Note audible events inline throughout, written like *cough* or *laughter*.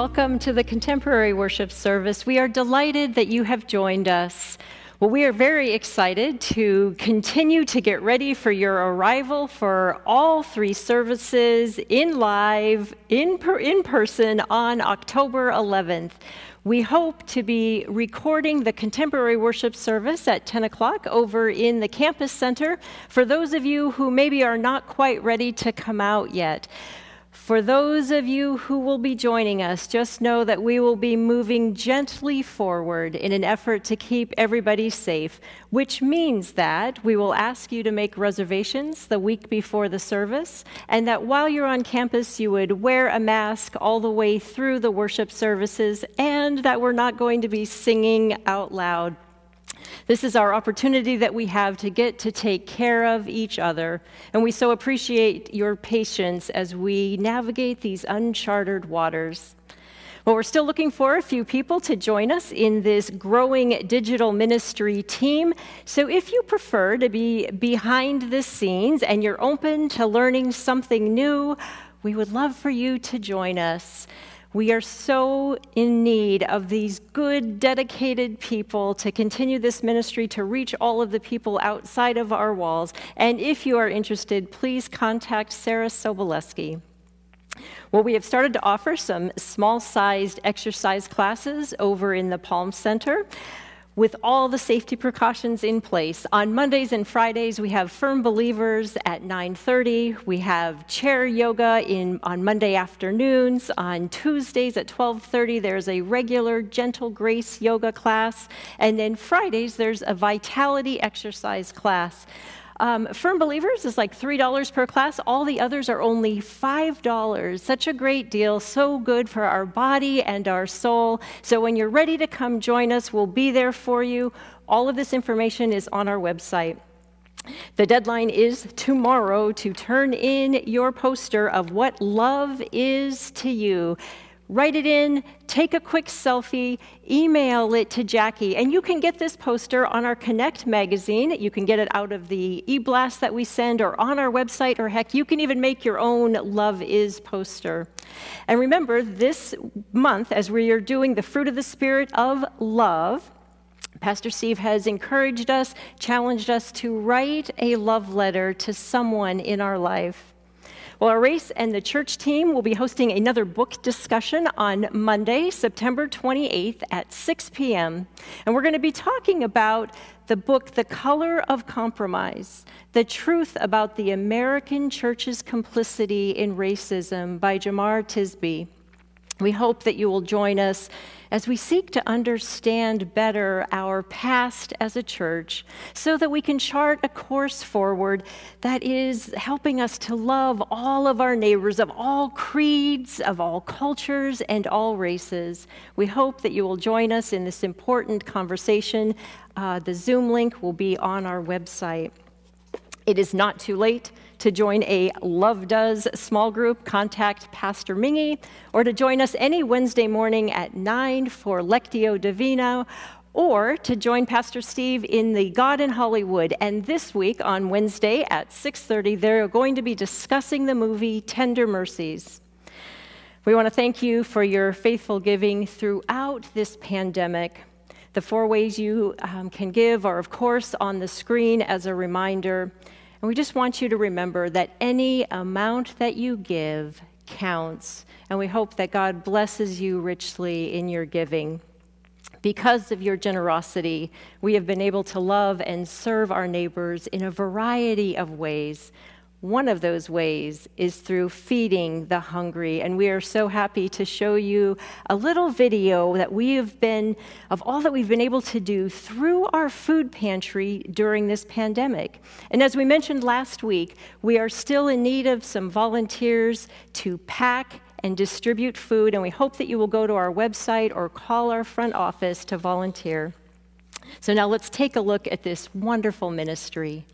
Welcome to the contemporary worship service. We are delighted that you have joined us. Well, we are very excited to continue to get ready for your arrival for all three services in live, in, per, in person on October 11th. We hope to be recording the contemporary worship service at 10 o'clock over in the campus center for those of you who maybe are not quite ready to come out yet. For those of you who will be joining us, just know that we will be moving gently forward in an effort to keep everybody safe, which means that we will ask you to make reservations the week before the service, and that while you're on campus, you would wear a mask all the way through the worship services, and that we're not going to be singing out loud this is our opportunity that we have to get to take care of each other, and we so appreciate your patience as we navigate these uncharted waters. Well, we're still looking for a few people to join us in this growing digital ministry team. So if you prefer to be behind the scenes and you're open to learning something new, we would love for you to join us. We are so in need of these good, dedicated people to continue this ministry to reach all of the people outside of our walls. And if you are interested, please contact Sarah Soboleski. Well, we have started to offer some small sized exercise classes over in the Palm Center with all the safety precautions in place. On Mondays and Fridays, we have firm believers at 9:30. We have chair yoga in on Monday afternoons. On Tuesdays at 12:30, there's a regular gentle grace yoga class, and then Fridays there's a vitality exercise class. Um, Firm Believers is like $3 per class. All the others are only $5. Such a great deal, so good for our body and our soul. So when you're ready to come join us, we'll be there for you. All of this information is on our website. The deadline is tomorrow to turn in your poster of what love is to you write it in, take a quick selfie, email it to Jackie. And you can get this poster on our Connect magazine. You can get it out of the e blast that we send or on our website, or heck, you can even make your own Love Is poster. And remember, this month, as we are doing the fruit of the Spirit of love, Pastor Steve has encouraged us, challenged us to write a love letter to someone in our life. Well, our race and the church team will be hosting another book discussion on Monday, September 28th at 6 p.m. And we're going to be talking about the book, The Color of Compromise The Truth About the American Church's Complicity in Racism by Jemar Tisby. We hope that you will join us as we seek to understand better our past as a church so that we can chart a course forward that is helping us to love all of our neighbors of all creeds, of all cultures, and all races. We hope that you will join us in this important conversation. Uh, the Zoom link will be on our website. It is not too late to join a Love Does small group, contact Pastor Mingy, or to join us any Wednesday morning at 9 for Lectio Divina, or to join Pastor Steve in the God in Hollywood. And this week on Wednesday at 6:30, they're going to be discussing the movie Tender Mercies. We want to thank you for your faithful giving throughout this pandemic. The four ways you um, can give are, of course, on the screen as a reminder. And we just want you to remember that any amount that you give counts. And we hope that God blesses you richly in your giving. Because of your generosity, we have been able to love and serve our neighbors in a variety of ways. One of those ways is through feeding the hungry. And we are so happy to show you a little video that we have been, of all that we've been able to do through our food pantry during this pandemic. And as we mentioned last week, we are still in need of some volunteers to pack and distribute food. And we hope that you will go to our website or call our front office to volunteer. So now let's take a look at this wonderful ministry.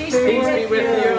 Peace be with you.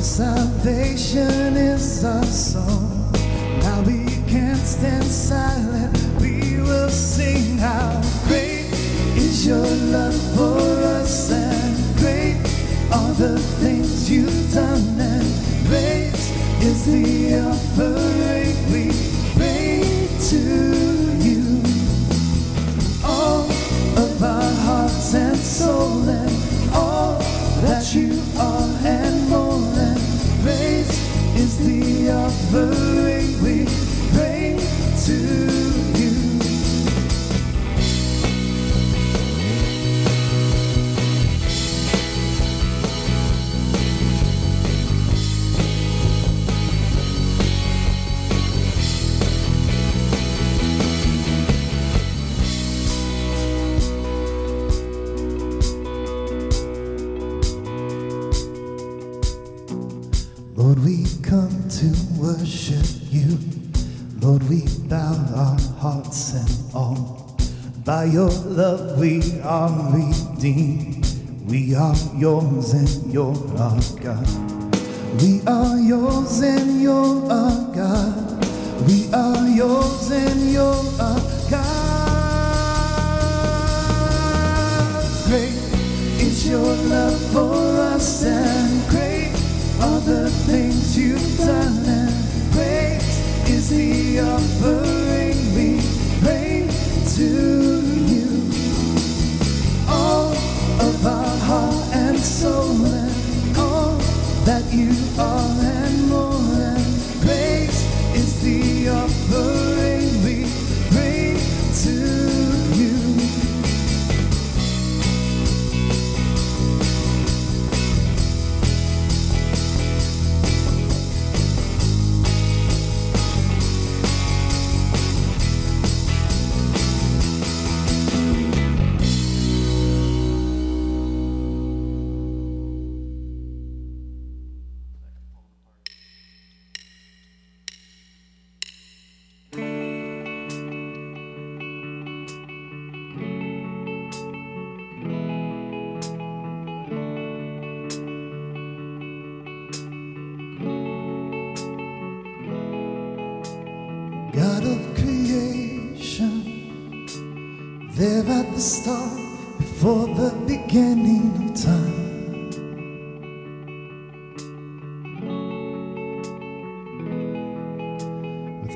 Your salvation is our song. Now we can't stand silent. We will sing how great is your love for us, and great are the things you've done, and great is the offering we bring to you. All of our hearts and soul. And 我们。are redeemed. We are yours and you're God. We are yours and you.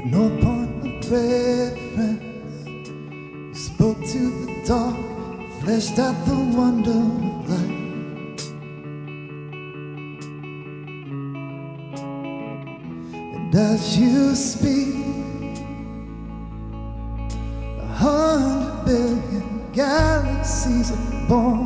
no point of preference. Spoke to the dark, fleshed out the wonder of life. And as you speak, a hundred billion galaxies are born.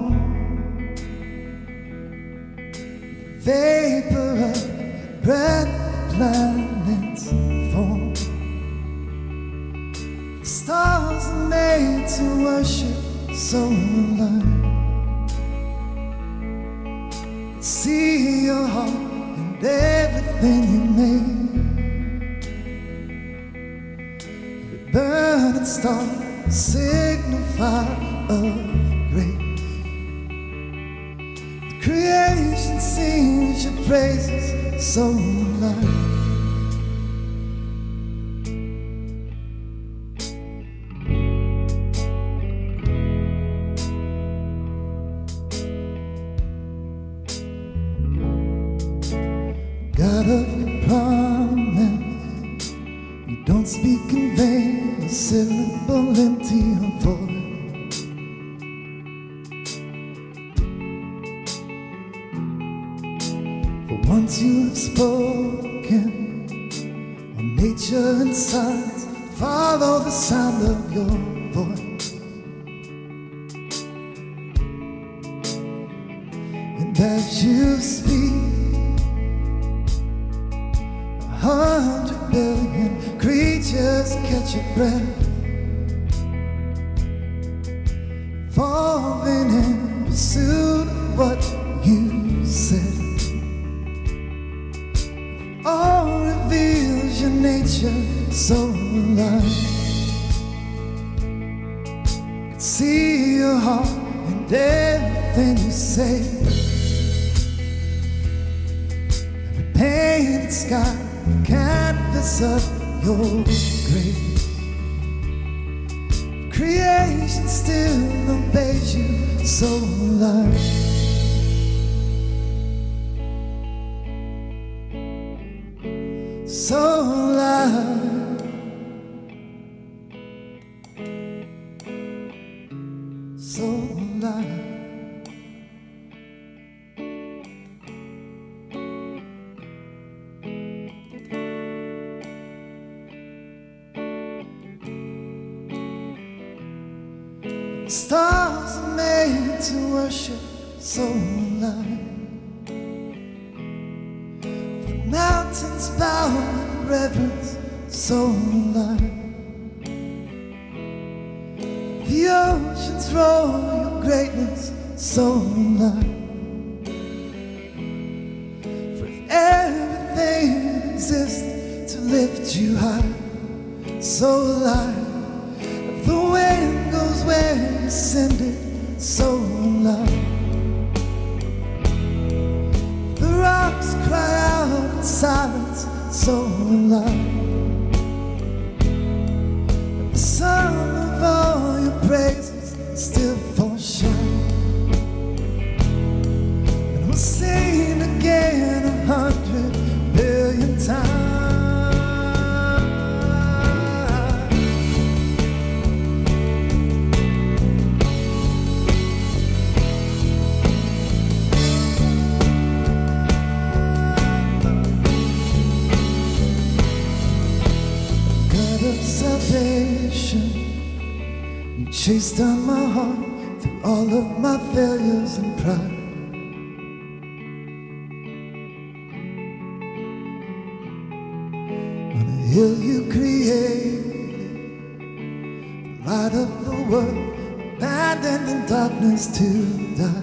Once you have spoken, all nature and science follow the sound of your voice. And as you speak, Stars are made to worship, so alive. Mountains bow in reverence, so alive. The oceans roll your greatness, so alive. Will you create light of the world, abandon in darkness to die?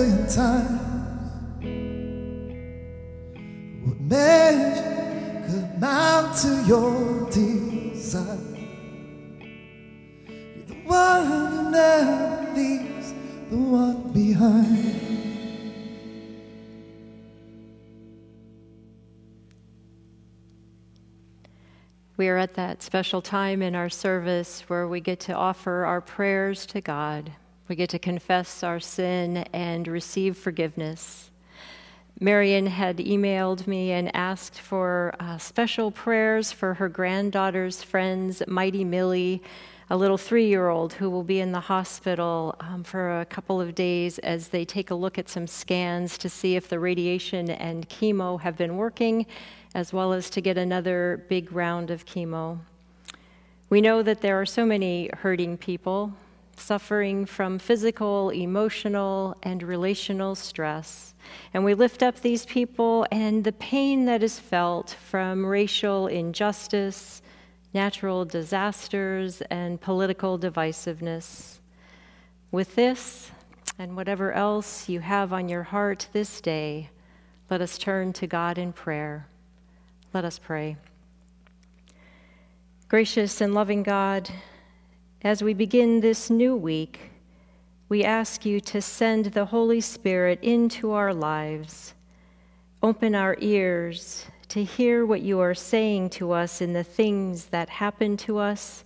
million times. What measure could to your desire? You're the one who never leaves the one behind. We are at that special time in our service where we get to offer our prayers to God. We get to confess our sin and receive forgiveness. Marion had emailed me and asked for uh, special prayers for her granddaughter's friends, Mighty Millie, a little three year old who will be in the hospital um, for a couple of days as they take a look at some scans to see if the radiation and chemo have been working as well as to get another big round of chemo. We know that there are so many hurting people suffering from physical, emotional, and relational stress. And we lift up these people and the pain that is felt from racial injustice, natural disasters, and political divisiveness. With this, and whatever else you have on your heart this day, let us turn to God in prayer. Let us pray. Gracious and loving God, as we begin this new week, we ask you to send the Holy Spirit into our lives. Open our ears to hear what you are saying to us in the things that happen to us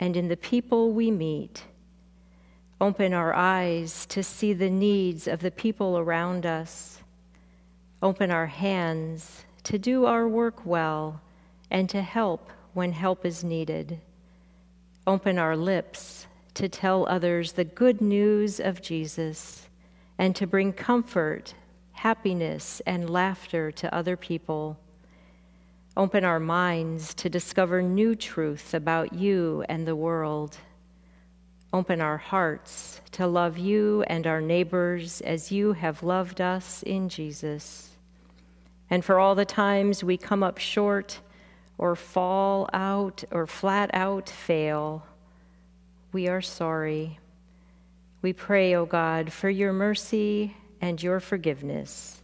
and in the people we meet. Open our eyes to see the needs of the people around us. Open our hands to do our work well and to help when help is needed. Open our lips to tell others the good news of Jesus and to bring comfort, happiness, and laughter to other people. Open our minds to discover new truth about you and the world. Open our hearts to love you and our neighbors as you have loved us in Jesus and for all the times we come up short or fall out or flat out fail, we are sorry. We pray, O oh God, for your mercy and your forgiveness.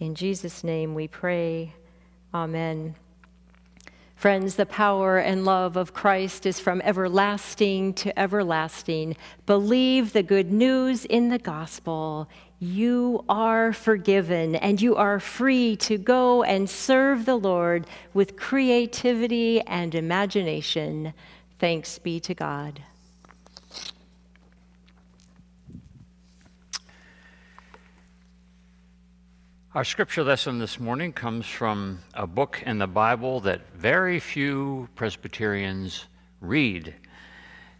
In Jesus' name we pray. Amen. Friends, the power and love of Christ is from everlasting to everlasting. Believe the good news in the gospel you are forgiven and you are free to go and serve the Lord with creativity and imagination. Thanks be to God. Our scripture lesson this morning comes from a book in the Bible that very few Presbyterians read.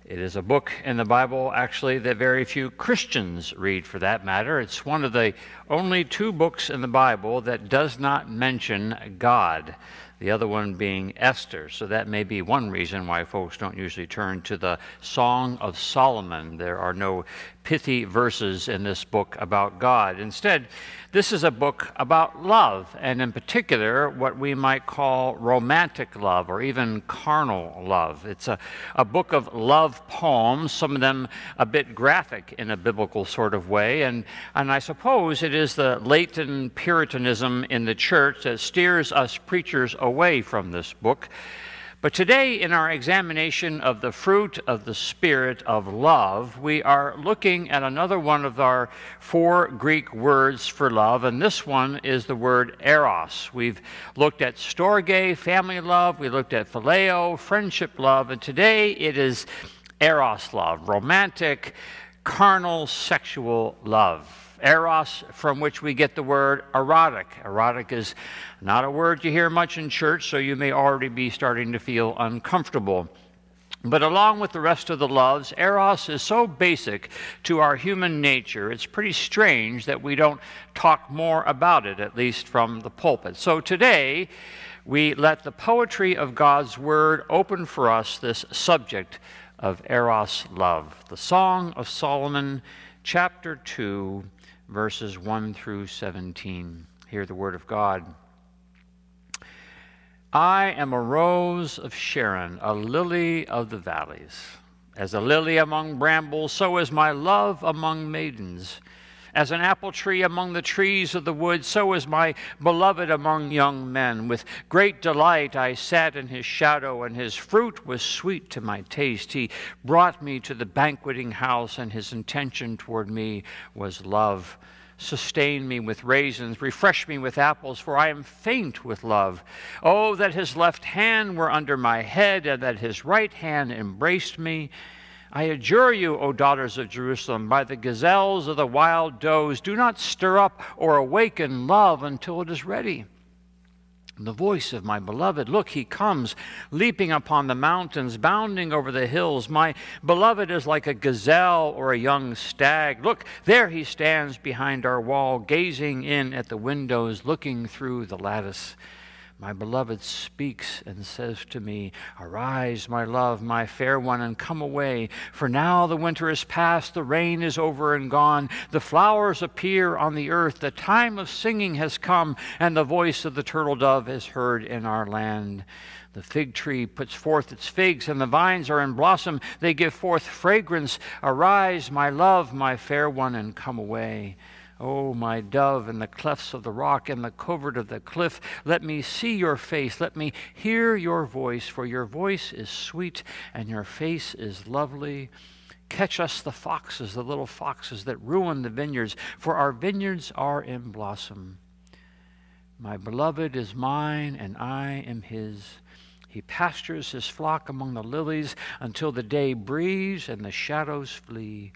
It is a book in the Bible, actually, that very few Christians read for that matter. It's one of the only two books in the Bible that does not mention God the other one being Esther. So that may be one reason why folks don't usually turn to the Song of Solomon. There are no pithy verses in this book about God. Instead, this is a book about love, and in particular, what we might call romantic love or even carnal love. It's a, a book of love poems, some of them a bit graphic in a biblical sort of way, and, and I suppose it is the latent Puritanism in the church that steers us preachers away from this book. But today, in our examination of the fruit of the Spirit of love, we are looking at another one of our four Greek words for love, and this one is the word eros. We've looked at storge, family love, we looked at phileo, friendship love, and today it is eros love, romantic, carnal, sexual love eros, from which we get the word erotic. Erotic is not a word you hear much in church, so you may already be starting to feel uncomfortable. But along with the rest of the loves, Eros is so basic to our human nature, it's pretty strange that we don't talk more about it, at least from the pulpit. So today, we let the poetry of God's Word open for us this subject of Eros love. The Song of Solomon, chapter 2, verses 1 through 17. Hear the word of God. I am a rose of Sharon, a lily of the valleys. As a lily among brambles, so is my love among maidens. As an apple tree among the trees of the wood, so is my beloved among young men. With great delight I sat in his shadow, and his fruit was sweet to my taste. He brought me to the banqueting house, and his intention toward me was love. Sustain me with raisins, refresh me with apples, for I am faint with love. Oh, that his left hand were under my head, and that his right hand embraced me. I adjure you, O daughters of Jerusalem, by the gazelles of the wild does, do not stir up or awaken love until it is ready. The voice of my beloved, look, he comes, leaping upon the mountains, bounding over the hills. My beloved is like a gazelle or a young stag. Look, there he stands behind our wall, gazing in at the windows, looking through the lattice. My beloved speaks and says to me, Arise, my love, my fair one, and come away. For now the winter is past, the rain is over and gone, the flowers appear on the earth, the time of singing has come, and the voice of the turtle dove is heard in our land. The fig tree puts forth its figs, and the vines are in blossom. They give forth fragrance. Arise, my love, my fair one, and come away. O my dove, in the clefts of the rock, in the covert of the cliff, let me see your face, let me hear your voice, for your voice is sweet and your face is lovely. Catch us the foxes, the little foxes that ruin the vineyards, for our vineyards are in blossom. My beloved is mine, and I am his. He pastures his flock among the lilies until the day breathes and the shadows flee.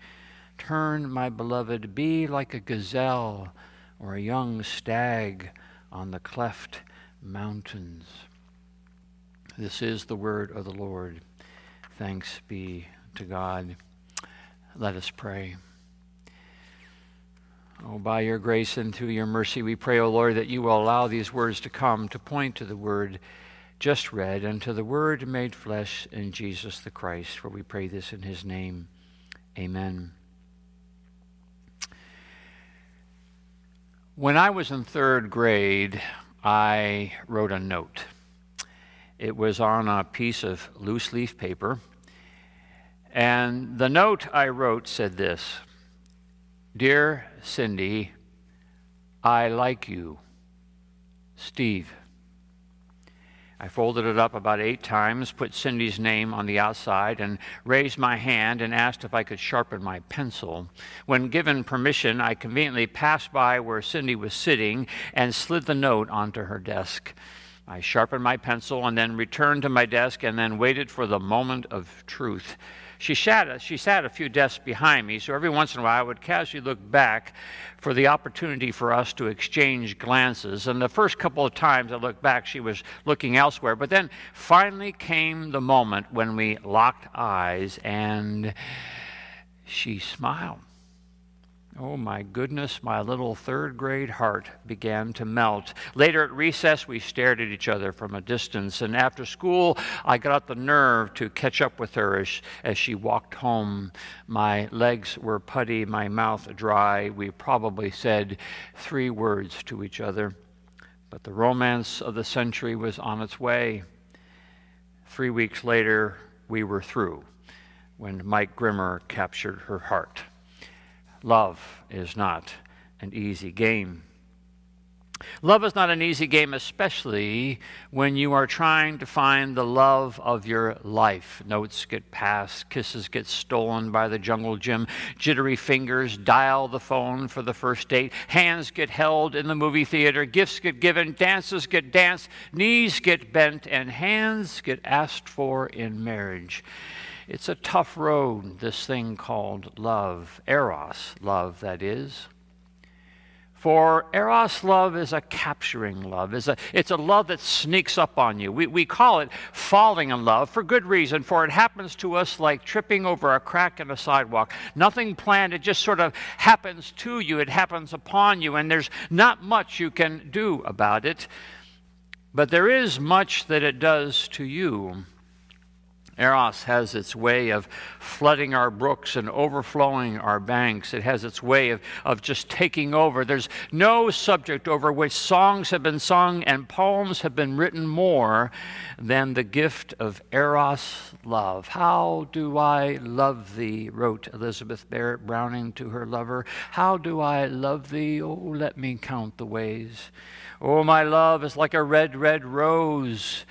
Turn, my beloved, be like a gazelle or a young stag on the cleft mountains. This is the word of the Lord. Thanks be to God. Let us pray. Oh, by your grace and through your mercy, we pray, O oh Lord, that you will allow these words to come to point to the word just read and to the word made flesh in Jesus the Christ. For we pray this in his name. Amen. When I was in third grade, I wrote a note. It was on a piece of loose leaf paper. And the note I wrote said this Dear Cindy, I like you. Steve. I folded it up about eight times, put Cindy's name on the outside, and raised my hand and asked if I could sharpen my pencil. When given permission, I conveniently passed by where Cindy was sitting and slid the note onto her desk. I sharpened my pencil and then returned to my desk and then waited for the moment of truth. She sat, she sat a few desks behind me, so every once in a while I would casually look back for the opportunity for us to exchange glances. And the first couple of times I looked back, she was looking elsewhere. But then finally came the moment when we locked eyes and she smiled. Oh my goodness, my little third grade heart began to melt. Later at recess, we stared at each other from a distance, and after school, I got the nerve to catch up with her as, as she walked home. My legs were putty, my mouth dry. We probably said three words to each other, but the romance of the century was on its way. Three weeks later, we were through when Mike Grimmer captured her heart. Love is not an easy game. Love is not an easy game, especially when you are trying to find the love of your life. Notes get passed, kisses get stolen by the jungle gym, jittery fingers dial the phone for the first date, hands get held in the movie theater, gifts get given, dances get danced, knees get bent, and hands get asked for in marriage. It's a tough road, this thing called love, eros love, that is. For eros love is a capturing love. It's a, it's a love that sneaks up on you. We, we call it falling in love for good reason, for it happens to us like tripping over a crack in a sidewalk. Nothing planned, it just sort of happens to you, it happens upon you, and there's not much you can do about it. But there is much that it does to you. Eros has its way of flooding our brooks and overflowing our banks. It has its way of, of just taking over. There's no subject over which songs have been sung and poems have been written more than the gift of Eros love. How do I love thee, wrote Elizabeth Barrett Browning to her lover. How do I love thee? Oh, let me count the ways. Oh, my love is like a red, red rose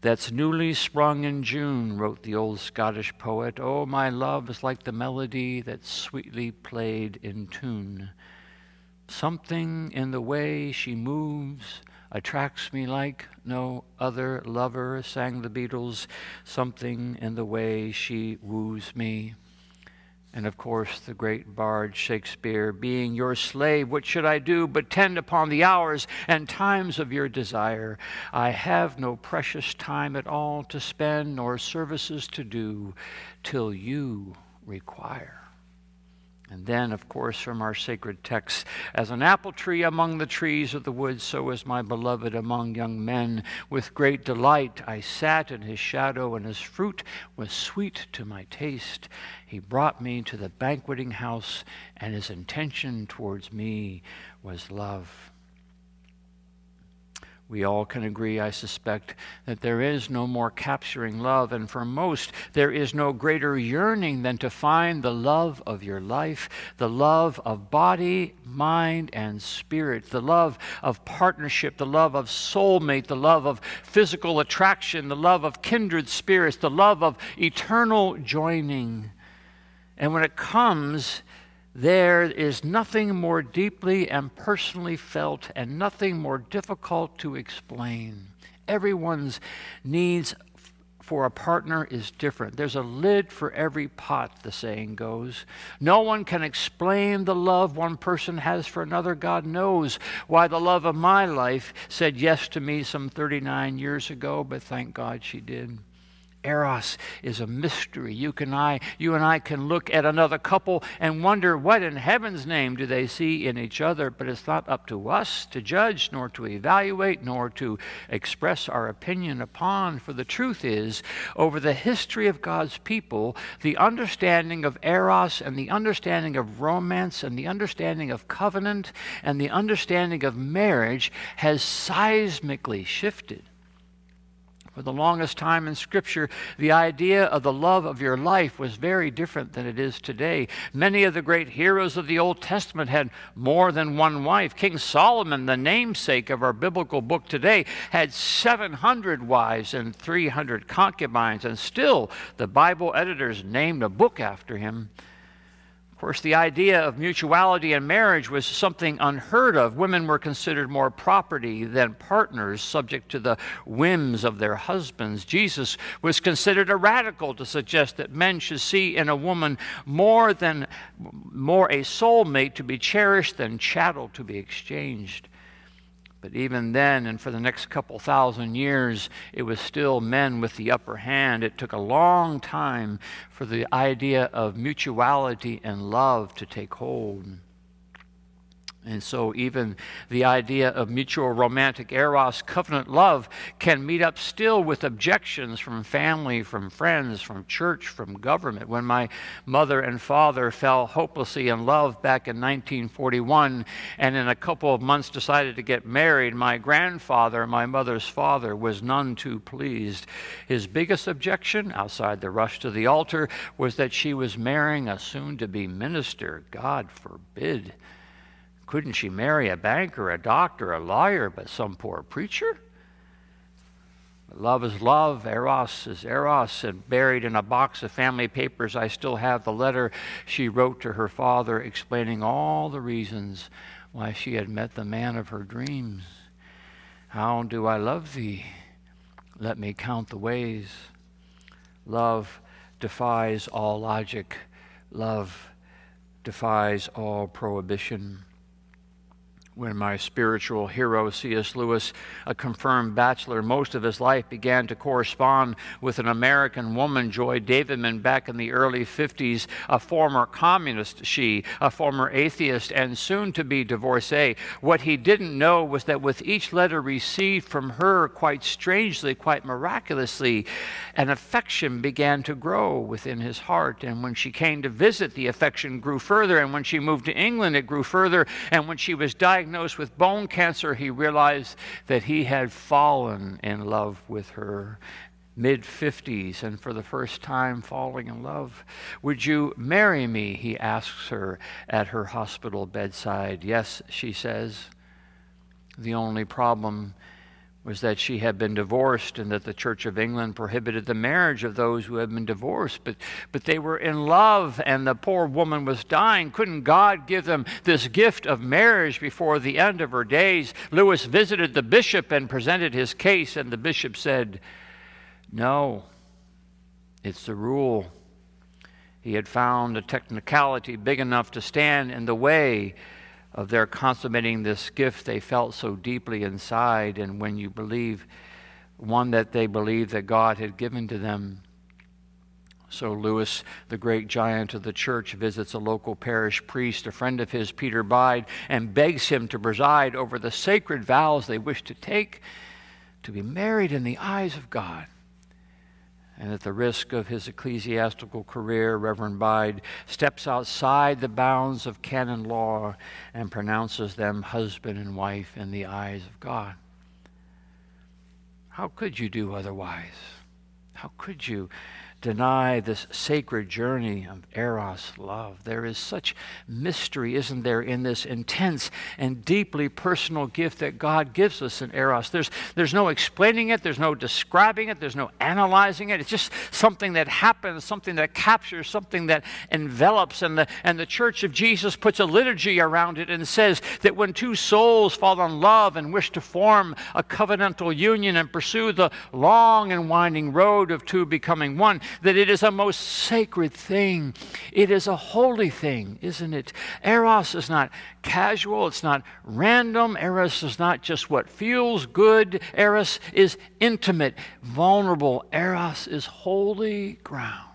that's newly sprung in June, wrote the old Scottish poet. Oh, my love is like the melody that's sweetly played in tune. Something in the way she moves attracts me like no other lover, sang the Beatles. Something in the way she woos me and of course the great bard Shakespeare, being your slave, what should I do but tend upon the hours and times of your desire? I have no precious time at all to spend, nor services to do, till you require. And then, of course, from our sacred text, as an apple tree among the trees of the woods, so is my beloved among young men. With great delight I sat in his shadow, and his fruit was sweet to my taste. He brought me to the banqueting house, and his intention towards me was love. We all can agree, I suspect, that there is no more capturing love, and for most, there is no greater yearning than to find the love of your life, the love of body, mind, and spirit, the love of partnership, the love of soulmate, the love of physical attraction, the love of kindred spirits, the love of eternal joining. And when it comes, there is nothing more deeply and personally felt and nothing more difficult to explain. Everyone's needs for a partner is different. There's a lid for every pot, the saying goes. No one can explain the love one person has for another. God knows why the love of my life said yes to me some 39 years ago, but thank God she did. Eros is a mystery. You, can I, you and I can look at another couple and wonder what in heaven's name do they see in each other, but it's not up to us to judge, nor to evaluate, nor to express our opinion upon. For the truth is, over the history of God's people, the understanding of Eros and the understanding of romance and the understanding of covenant and the understanding of marriage has seismically shifted. For the longest time in Scripture, the idea of the love of your life was very different than it is today. Many of the great heroes of the Old Testament had more than one wife. King Solomon, the namesake of our biblical book today, had 700 wives and 300 concubines, and still the Bible editors named a book after him. Of course, the idea of mutuality in marriage was something unheard of. Women were considered more property than partners, subject to the whims of their husbands. Jesus was considered a radical to suggest that men should see in a woman more than more a soulmate to be cherished than chattel to be exchanged. But even then, and for the next couple thousand years, it was still men with the upper hand. It took a long time for the idea of mutuality and love to take hold. And so, even the idea of mutual romantic eros, covenant love, can meet up still with objections from family, from friends, from church, from government. When my mother and father fell hopelessly in love back in 1941 and in a couple of months decided to get married, my grandfather, my mother's father, was none too pleased. His biggest objection, outside the rush to the altar, was that she was marrying a soon to be minister. God forbid. Couldn't she marry a banker, a doctor, a lawyer, but some poor preacher? Love is love, eros is eros, and buried in a box of family papers, I still have the letter she wrote to her father explaining all the reasons why she had met the man of her dreams. How do I love thee? Let me count the ways. Love defies all logic, love defies all prohibition. When my spiritual hero, C.S. Lewis, a confirmed bachelor most of his life, began to correspond with an American woman, Joy Davidman, back in the early 50s, a former communist, she, a former atheist, and soon to be divorcee. What he didn't know was that with each letter received from her, quite strangely, quite miraculously, an affection began to grow within his heart. And when she came to visit, the affection grew further. And when she moved to England, it grew further. And when she was diagnosed, diagnosed with bone cancer, he realized that he had fallen in love with her. Mid 50s, and for the first time falling in love. Would you marry me? He asks her at her hospital bedside. Yes, she says. The only problem was that she had been divorced and that the Church of England prohibited the marriage of those who had been divorced. But, but they were in love and the poor woman was dying. Couldn't God give them this gift of marriage before the end of her days? Lewis visited the bishop and presented his case, and the bishop said, No, it's the rule. He had found a technicality big enough to stand in the way of their consummating this gift they felt so deeply inside. And when you believe, one that they believed that God had given to them. So Lewis, the great giant of the church, visits a local parish priest, a friend of his, Peter Bide, and begs him to preside over the sacred vows they wish to take to be married in the eyes of God and at the risk of his ecclesiastical career, Reverend Bide steps outside the bounds of canon law and pronounces them husband and wife in the eyes of God. How could you do otherwise? How could you? Deny this sacred journey of Eros love. There is such mystery, isn't there, in this intense and deeply personal gift that God gives us in Eros. There's, there's no explaining it, there's no describing it, there's no analyzing it. It's just something that happens, something that captures, something that envelops. And the, and the Church of Jesus puts a liturgy around it and says that when two souls fall in love and wish to form a covenantal union and pursue the long and winding road of two becoming one, that it is a most sacred thing. It is a holy thing, isn't it? Eros is not casual, it's not random. Eros is not just what feels good. Eros is intimate, vulnerable. Eros is holy ground.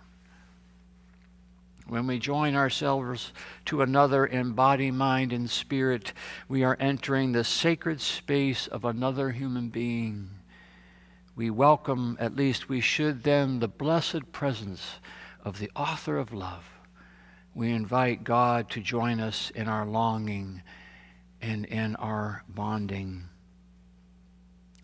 When we join ourselves to another in body, mind, and spirit, we are entering the sacred space of another human being we welcome, at least we should then, the blessed presence of the author of love. We invite God to join us in our longing and in our bonding.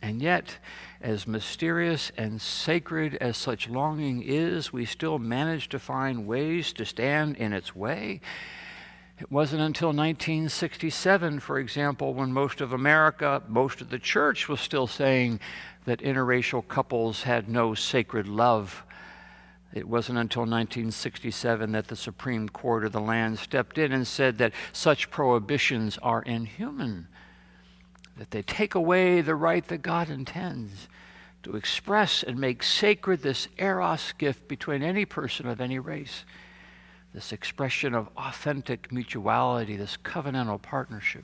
And yet, as mysterious and sacred as such longing is, we still manage to find ways to stand in its way. It wasn't until 1967, for example, when most of America, most of the church was still saying that interracial couples had no sacred love. It wasn't until 1967 that the Supreme Court of the land stepped in and said that such prohibitions are inhuman, that they take away the right that God intends to express and make sacred this eros gift between any person of any race, this expression of authentic mutuality, this covenantal partnership.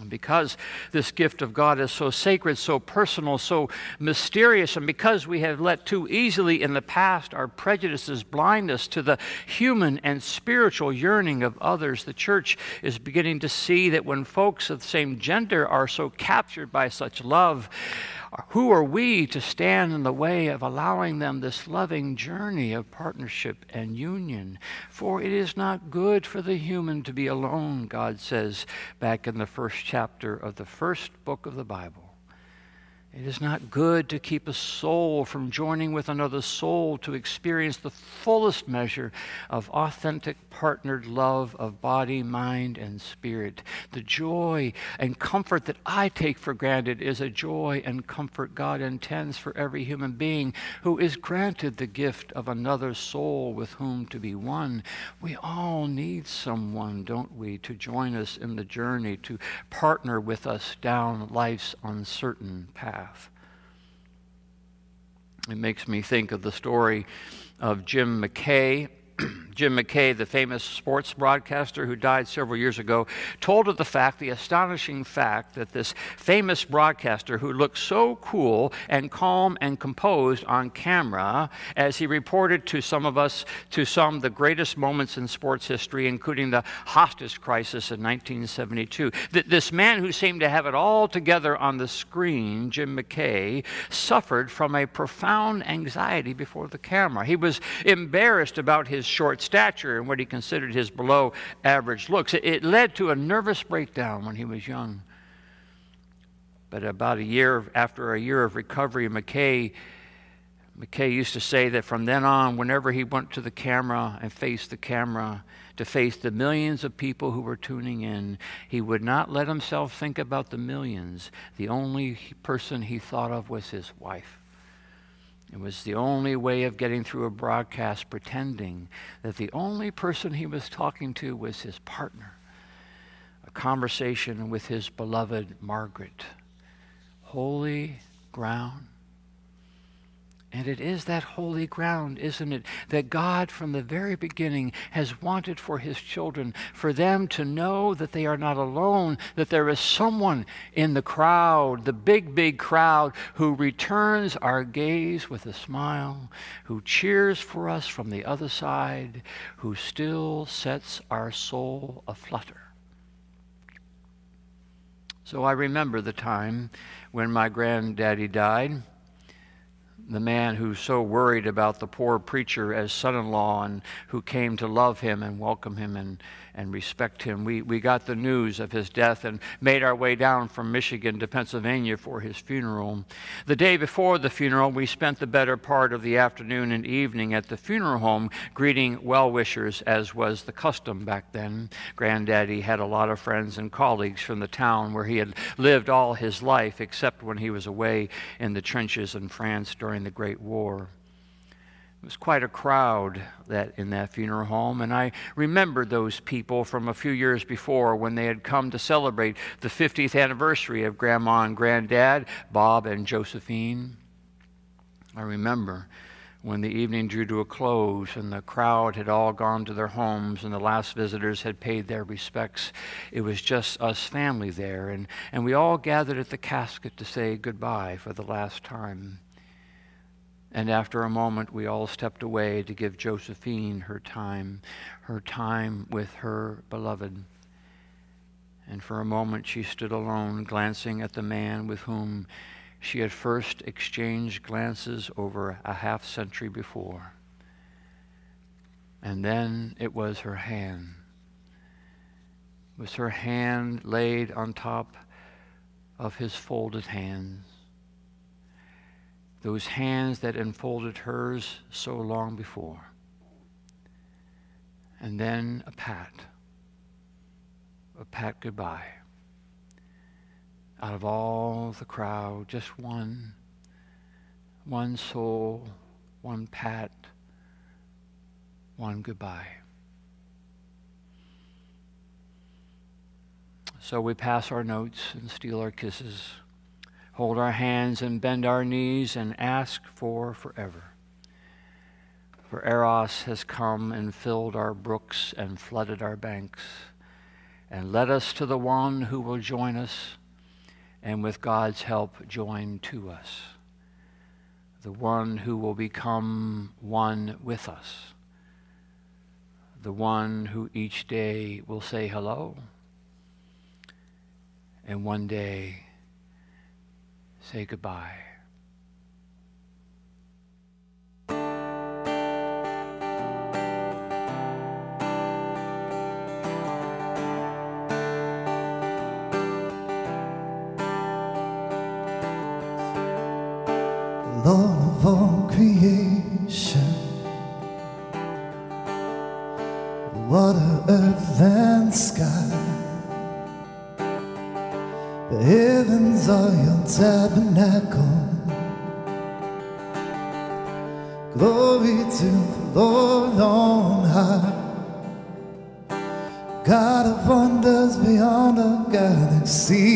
And because this gift of God is so sacred, so personal, so mysterious, and because we have let too easily in the past our prejudices blind us to the human and spiritual yearning of others, the church is beginning to see that when folks of the same gender are so captured by such love, who are we to stand in the way of allowing them this loving journey of partnership and union? For it is not good for the human to be alone, God says back in the first chapter of the first book of the Bible. It is not good to keep a soul from joining with another soul to experience the fullest measure of authentic partnered love of body, mind, and spirit. The joy and comfort that I take for granted is a joy and comfort God intends for every human being who is granted the gift of another soul with whom to be one. We all need someone, don't we, to join us in the journey, to partner with us down life's uncertain path. It makes me think of the story of Jim McKay. *clears throat* Jim McKay, the famous sports broadcaster who died several years ago, told of the fact, the astonishing fact, that this famous broadcaster who looked so cool and calm and composed on camera as he reported to some of us, to some, the greatest moments in sports history, including the hostage crisis in 1972. That this man who seemed to have it all together on the screen, Jim McKay, suffered from a profound anxiety before the camera. He was embarrassed about his short stature and what he considered his below average looks. It, it led to a nervous breakdown when he was young. But about a year after a year of recovery, McKay McKay used to say that from then on, whenever he went to the camera and faced the camera to face the millions of people who were tuning in, he would not let himself think about the millions. The only person he thought of was his wife. It was the only way of getting through a broadcast, pretending that the only person he was talking to was his partner. A conversation with his beloved Margaret. Holy ground and it is that holy ground, isn't it, that God from the very beginning has wanted for his children, for them to know that they are not alone, that there is someone in the crowd, the big, big crowd, who returns our gaze with a smile, who cheers for us from the other side, who still sets our soul aflutter. So I remember the time when my granddaddy died the man who's so worried about the poor preacher as son in law and who came to love him and welcome him and, and respect him. We, we got the news of his death and made our way down from Michigan to Pennsylvania for his funeral. The day before the funeral, we spent the better part of the afternoon and evening at the funeral home greeting well wishers, as was the custom back then. Granddaddy had a lot of friends and colleagues from the town where he had lived all his life, except when he was away in the trenches in France during the Great War. It was quite a crowd that in that funeral home, and I remembered those people from a few years before when they had come to celebrate the 50th anniversary of Grandma and Granddad, Bob and Josephine. I remember when the evening drew to a close and the crowd had all gone to their homes and the last visitors had paid their respects. It was just us family there, and, and we all gathered at the casket to say goodbye for the last time. And after a moment, we all stepped away to give Josephine her time, her time with her beloved. And for a moment, she stood alone, glancing at the man with whom she had first exchanged glances over a half century before. And then it was her hand. It was her hand laid on top of his folded hands those hands that enfolded hers so long before. And then a pat, a pat goodbye. Out of all the crowd, just one, one soul, one pat, one goodbye. So we pass our notes and steal our kisses hold our hands and bend our knees and ask for forever. For Eros has come and filled our brooks and flooded our banks, and led us to the one who will join us and with God's help join to us, the one who will become one with us, the one who each day will say hello, and one day say goodbye. Lord of all creation, water, earth, and sky. The heavens are your tabernacle. Glory to the Lord on high. God of wonders beyond a galaxy.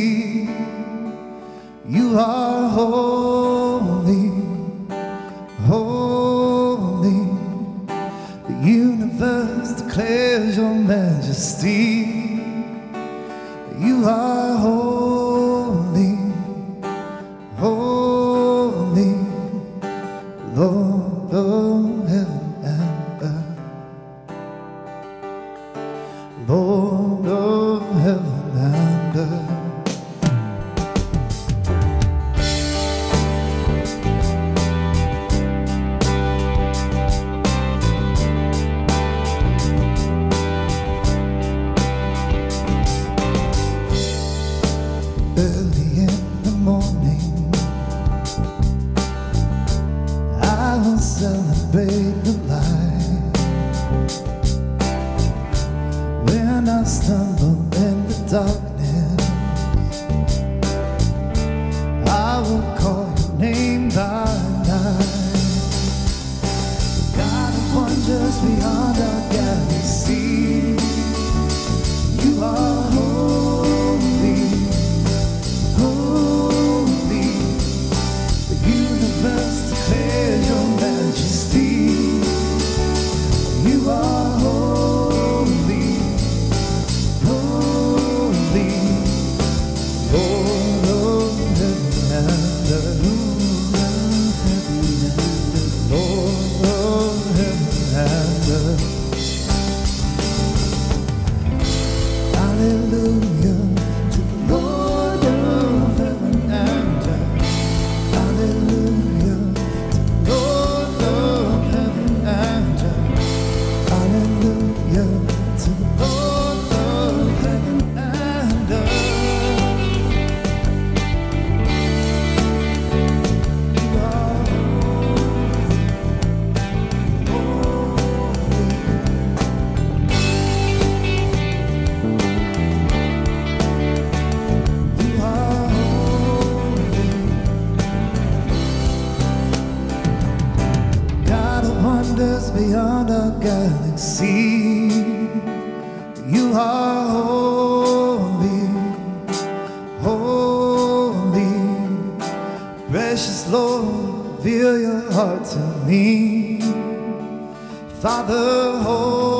так. wonders beyond our galaxy. You are holy, holy, precious Lord, reveal your heart to me, Father. Holy.